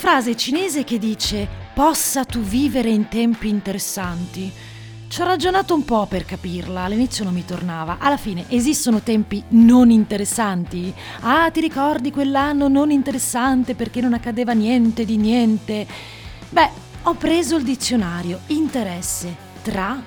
frase cinese che dice possa tu vivere in tempi interessanti. Ci ho ragionato un po' per capirla, all'inizio non mi tornava. Alla fine esistono tempi non interessanti? Ah, ti ricordi quell'anno non interessante perché non accadeva niente di niente? Beh, ho preso il dizionario interesse tra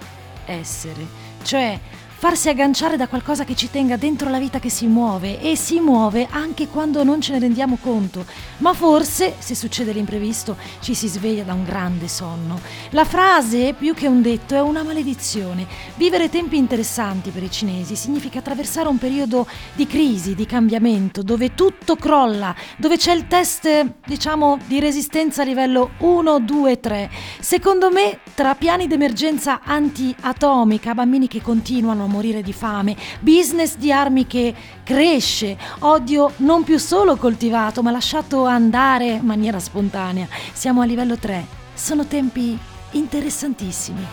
essere, cioè farsi agganciare da qualcosa che ci tenga dentro la vita che si muove e si muove anche quando non ce ne rendiamo conto, ma forse, se succede l'imprevisto, ci si sveglia da un grande sonno. La frase, più che un detto, è una maledizione. Vivere tempi interessanti per i cinesi significa attraversare un periodo di crisi, di cambiamento, dove tutto crolla, dove c'è il test, diciamo, di resistenza a livello 1, 2, 3. Secondo me, tra piani d'emergenza anti-atomica, bambini che continuano a morire di fame, business di armi che cresce, odio non più solo coltivato ma lasciato andare in maniera spontanea. Siamo a livello 3. Sono tempi interessantissimi.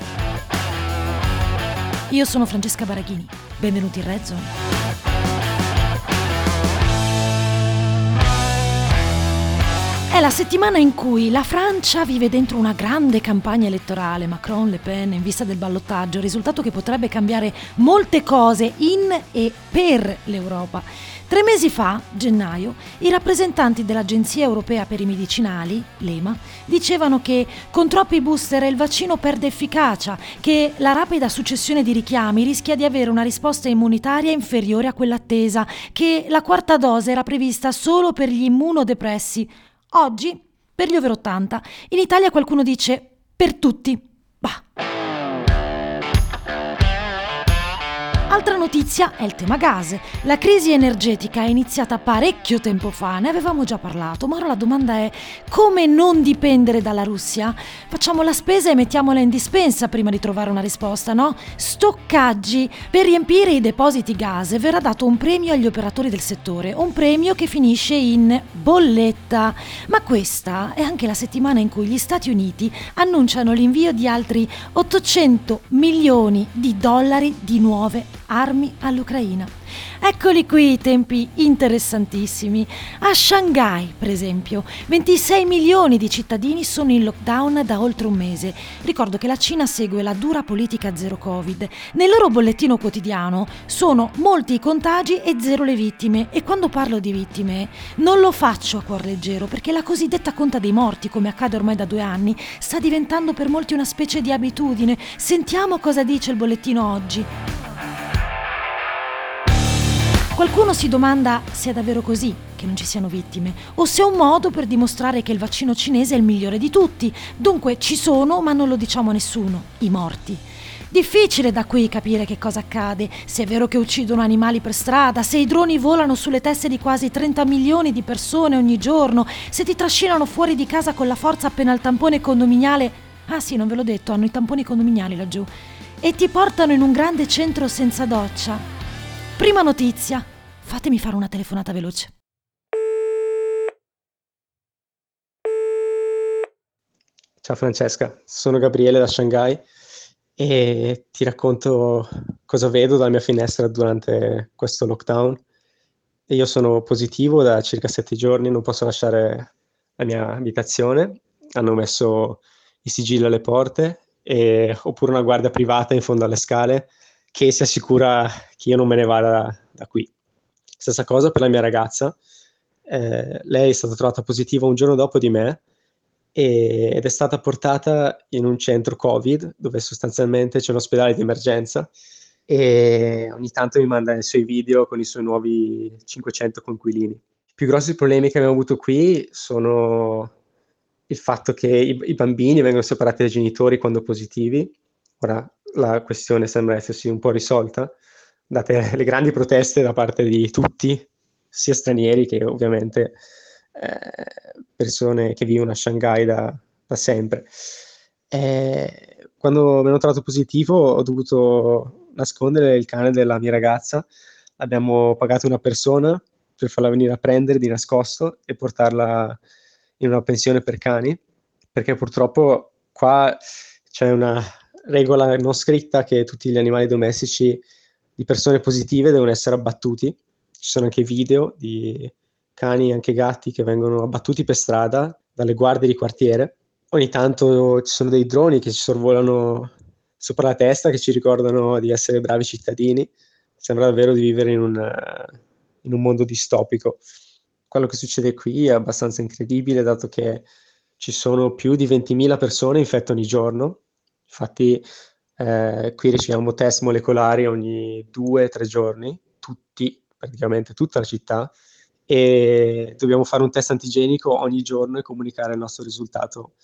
Io sono Francesca Baraghini. Benvenuti in Red Zone. È la settimana in cui la Francia vive dentro una grande campagna elettorale, Macron-Le Pen in vista del ballottaggio, risultato che potrebbe cambiare molte cose in e per l'Europa. Tre mesi fa, gennaio, i rappresentanti dell'Agenzia Europea per i Medicinali, l'EMA, dicevano che con troppi booster il vaccino perde efficacia, che la rapida successione di richiami rischia di avere una risposta immunitaria inferiore a quella attesa, che la quarta dose era prevista solo per gli immunodepressi, Oggi, per gli over 80, in Italia qualcuno dice per tutti. Bah. Altra notizia è il tema gas. La crisi energetica è iniziata parecchio tempo fa, ne avevamo già parlato, ma ora la domanda è come non dipendere dalla Russia? Facciamo la spesa e mettiamola in dispensa prima di trovare una risposta, no? Stoccaggi. Per riempire i depositi gas verrà dato un premio agli operatori del settore, un premio che finisce in bolletta. Ma questa è anche la settimana in cui gli Stati Uniti annunciano l'invio di altri 800 milioni di dollari di nuove armi all'Ucraina. Eccoli qui i tempi interessantissimi. A Shanghai, per esempio, 26 milioni di cittadini sono in lockdown da oltre un mese. Ricordo che la Cina segue la dura politica zero Covid. Nel loro bollettino quotidiano sono molti i contagi e zero le vittime. E quando parlo di vittime non lo faccio a cuor leggero perché la cosiddetta conta dei morti, come accade ormai da due anni, sta diventando per molti una specie di abitudine. Sentiamo cosa dice il bollettino oggi. Qualcuno si domanda se è davvero così, che non ci siano vittime, o se è un modo per dimostrare che il vaccino cinese è il migliore di tutti. Dunque ci sono, ma non lo diciamo a nessuno, i morti. Difficile da qui capire che cosa accade, se è vero che uccidono animali per strada, se i droni volano sulle teste di quasi 30 milioni di persone ogni giorno, se ti trascinano fuori di casa con la forza appena il tampone condominiale. Ah sì, non ve l'ho detto, hanno i tamponi condominiali laggiù. E ti portano in un grande centro senza doccia. Prima notizia. Fatemi fare una telefonata veloce. Ciao Francesca, sono Gabriele da Shanghai e ti racconto cosa vedo dalla mia finestra durante questo lockdown. io sono positivo da circa sette giorni, non posso lasciare la mia abitazione. Hanno messo i sigilli alle porte e, oppure una guardia privata in fondo alle scale che si assicura che io non me ne vada da, da qui. Stessa cosa per la mia ragazza. Eh, lei è stata trovata positiva un giorno dopo di me e, ed è stata portata in un centro Covid dove sostanzialmente c'è un ospedale di emergenza e ogni tanto mi manda i suoi video con i suoi nuovi 500 conquilini. I più grossi problemi che abbiamo avuto qui sono il fatto che i, i bambini vengono separati dai genitori quando positivi. Ora, la questione sembra essersi un po' risolta, date le grandi proteste da parte di tutti, sia stranieri che ovviamente eh, persone che vivono a Shanghai da, da sempre. E quando mi hanno trovato positivo ho dovuto nascondere il cane della mia ragazza, abbiamo pagato una persona per farla venire a prendere di nascosto e portarla in una pensione per cani, perché purtroppo qua c'è una regola non scritta che tutti gli animali domestici di persone positive devono essere abbattuti. Ci sono anche video di cani e anche gatti che vengono abbattuti per strada dalle guardie di quartiere. Ogni tanto ci sono dei droni che ci sorvolano sopra la testa che ci ricordano di essere bravi cittadini. Sembra davvero di vivere in un, in un mondo distopico. Quello che succede qui è abbastanza incredibile, dato che ci sono più di 20.000 persone infette ogni giorno. Infatti, eh, qui riceviamo test molecolari ogni due o tre giorni, tutti, praticamente tutta la città, e dobbiamo fare un test antigenico ogni giorno e comunicare il nostro risultato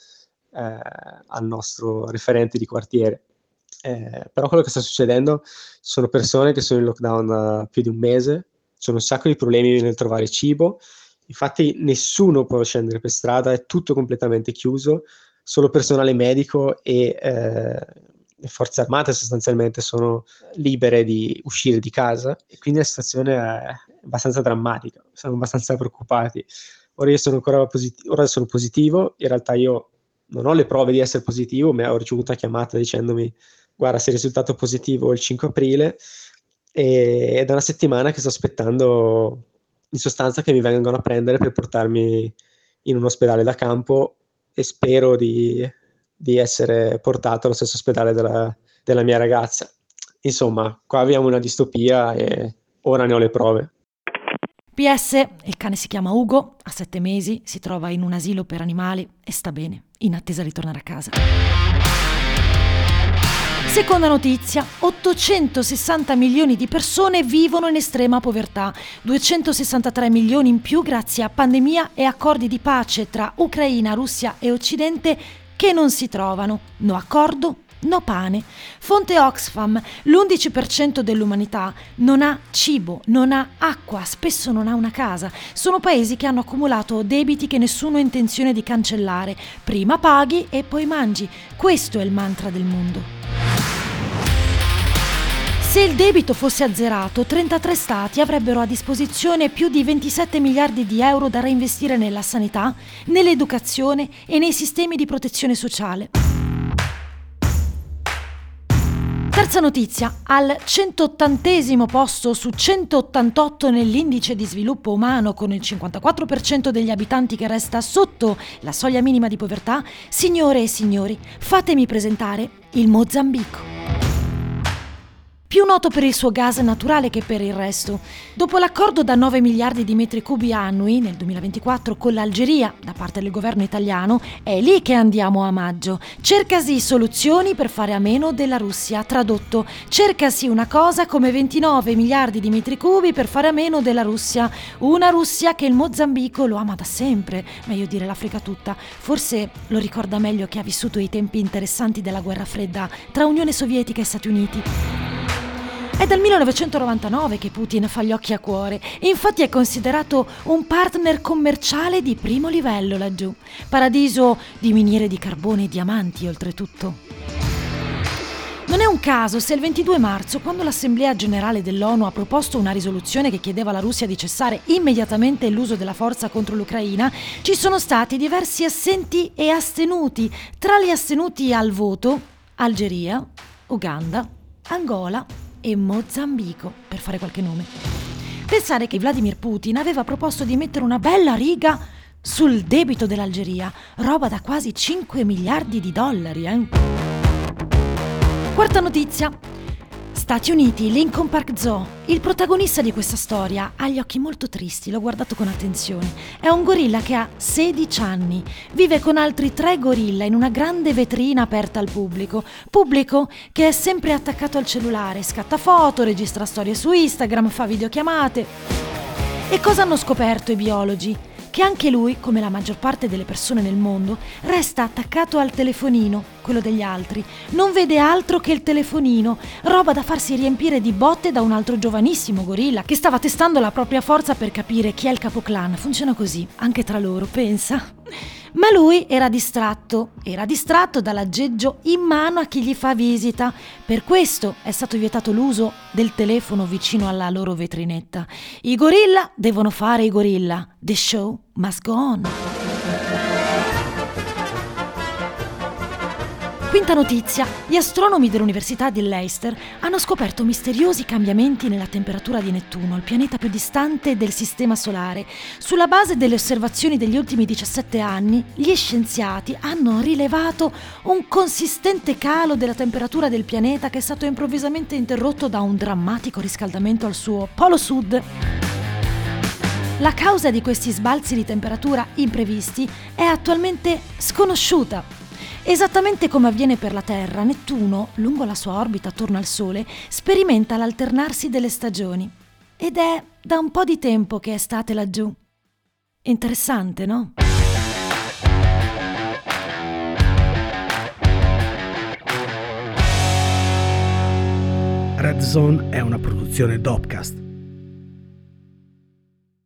eh, al nostro referente di quartiere. Eh, però quello che sta succedendo sono persone che sono in lockdown da più di un mese, c'è un sacco di problemi nel trovare cibo, infatti nessuno può scendere per strada, è tutto completamente chiuso, solo personale medico e eh, forze armate sostanzialmente sono libere di uscire di casa e quindi la situazione è abbastanza drammatica, siamo abbastanza preoccupati. Ora io sono ancora positivo, ora sono positivo, in realtà io non ho le prove di essere positivo, ma ho ricevuto una chiamata dicendomi guarda sei risultato positivo il 5 aprile e è da una settimana che sto aspettando in sostanza che mi vengano a prendere per portarmi in un ospedale da campo e spero di, di essere portato allo stesso ospedale della, della mia ragazza. Insomma, qua abbiamo una distopia e ora ne ho le prove. PS, il cane si chiama Ugo, ha sette mesi, si trova in un asilo per animali e sta bene, in attesa di tornare a casa. Seconda notizia, 860 milioni di persone vivono in estrema povertà, 263 milioni in più grazie a pandemia e accordi di pace tra Ucraina, Russia e Occidente che non si trovano. No accordo, no pane. Fonte Oxfam, l'11% dell'umanità non ha cibo, non ha acqua, spesso non ha una casa. Sono paesi che hanno accumulato debiti che nessuno ha intenzione di cancellare. Prima paghi e poi mangi. Questo è il mantra del mondo. Se il debito fosse azzerato, 33 Stati avrebbero a disposizione più di 27 miliardi di euro da reinvestire nella sanità, nell'educazione e nei sistemi di protezione sociale. Terza notizia, al 180 posto su 188 nell'indice di sviluppo umano con il 54% degli abitanti che resta sotto la soglia minima di povertà, signore e signori, fatemi presentare il Mozambico più noto per il suo gas naturale che per il resto. Dopo l'accordo da 9 miliardi di metri cubi annui nel 2024 con l'Algeria da parte del governo italiano, è lì che andiamo a maggio. Cercasi soluzioni per fare a meno della Russia. Tradotto, cercasi una cosa come 29 miliardi di metri cubi per fare a meno della Russia. Una Russia che il Mozambico lo ama da sempre, meglio dire l'Africa tutta. Forse lo ricorda meglio che ha vissuto i tempi interessanti della guerra fredda tra Unione Sovietica e Stati Uniti. È dal 1999 che Putin fa gli occhi a cuore e infatti è considerato un partner commerciale di primo livello laggiù. Paradiso di miniere di carbone e diamanti oltretutto. Non è un caso se il 22 marzo, quando l'Assemblea generale dell'ONU ha proposto una risoluzione che chiedeva alla Russia di cessare immediatamente l'uso della forza contro l'Ucraina, ci sono stati diversi assenti e astenuti. Tra gli astenuti al voto, Algeria, Uganda, Angola e Mozambico, per fare qualche nome. Pensare che Vladimir Putin aveva proposto di mettere una bella riga sul debito dell'Algeria, roba da quasi 5 miliardi di dollari, eh? Quarta notizia. Stati Uniti, Lincoln Park Zoo. Il protagonista di questa storia ha gli occhi molto tristi, l'ho guardato con attenzione. È un gorilla che ha 16 anni. Vive con altri tre gorilla in una grande vetrina aperta al pubblico. Pubblico che è sempre attaccato al cellulare, scatta foto, registra storie su Instagram, fa videochiamate. E cosa hanno scoperto i biologi? Che anche lui, come la maggior parte delle persone nel mondo, resta attaccato al telefonino, quello degli altri. Non vede altro che il telefonino, roba da farsi riempire di botte da un altro giovanissimo gorilla che stava testando la propria forza per capire chi è il capoclan. Funziona così, anche tra loro, pensa. Ma lui era distratto, era distratto dall'aggeggio in mano a chi gli fa visita. Per questo è stato vietato l'uso del telefono vicino alla loro vetrinetta. I gorilla devono fare i gorilla. The show must go on. Quinta notizia. Gli astronomi dell'Università di Leicester hanno scoperto misteriosi cambiamenti nella temperatura di Nettuno, il pianeta più distante del Sistema Solare. Sulla base delle osservazioni degli ultimi 17 anni, gli scienziati hanno rilevato un consistente calo della temperatura del pianeta che è stato improvvisamente interrotto da un drammatico riscaldamento al suo polo sud. La causa di questi sbalzi di temperatura imprevisti è attualmente sconosciuta. Esattamente come avviene per la Terra, Nettuno, lungo la sua orbita attorno al Sole, sperimenta l'alternarsi delle stagioni. Ed è da un po' di tempo che è estate laggiù. Interessante, no? Red Zone è una produzione Dopcast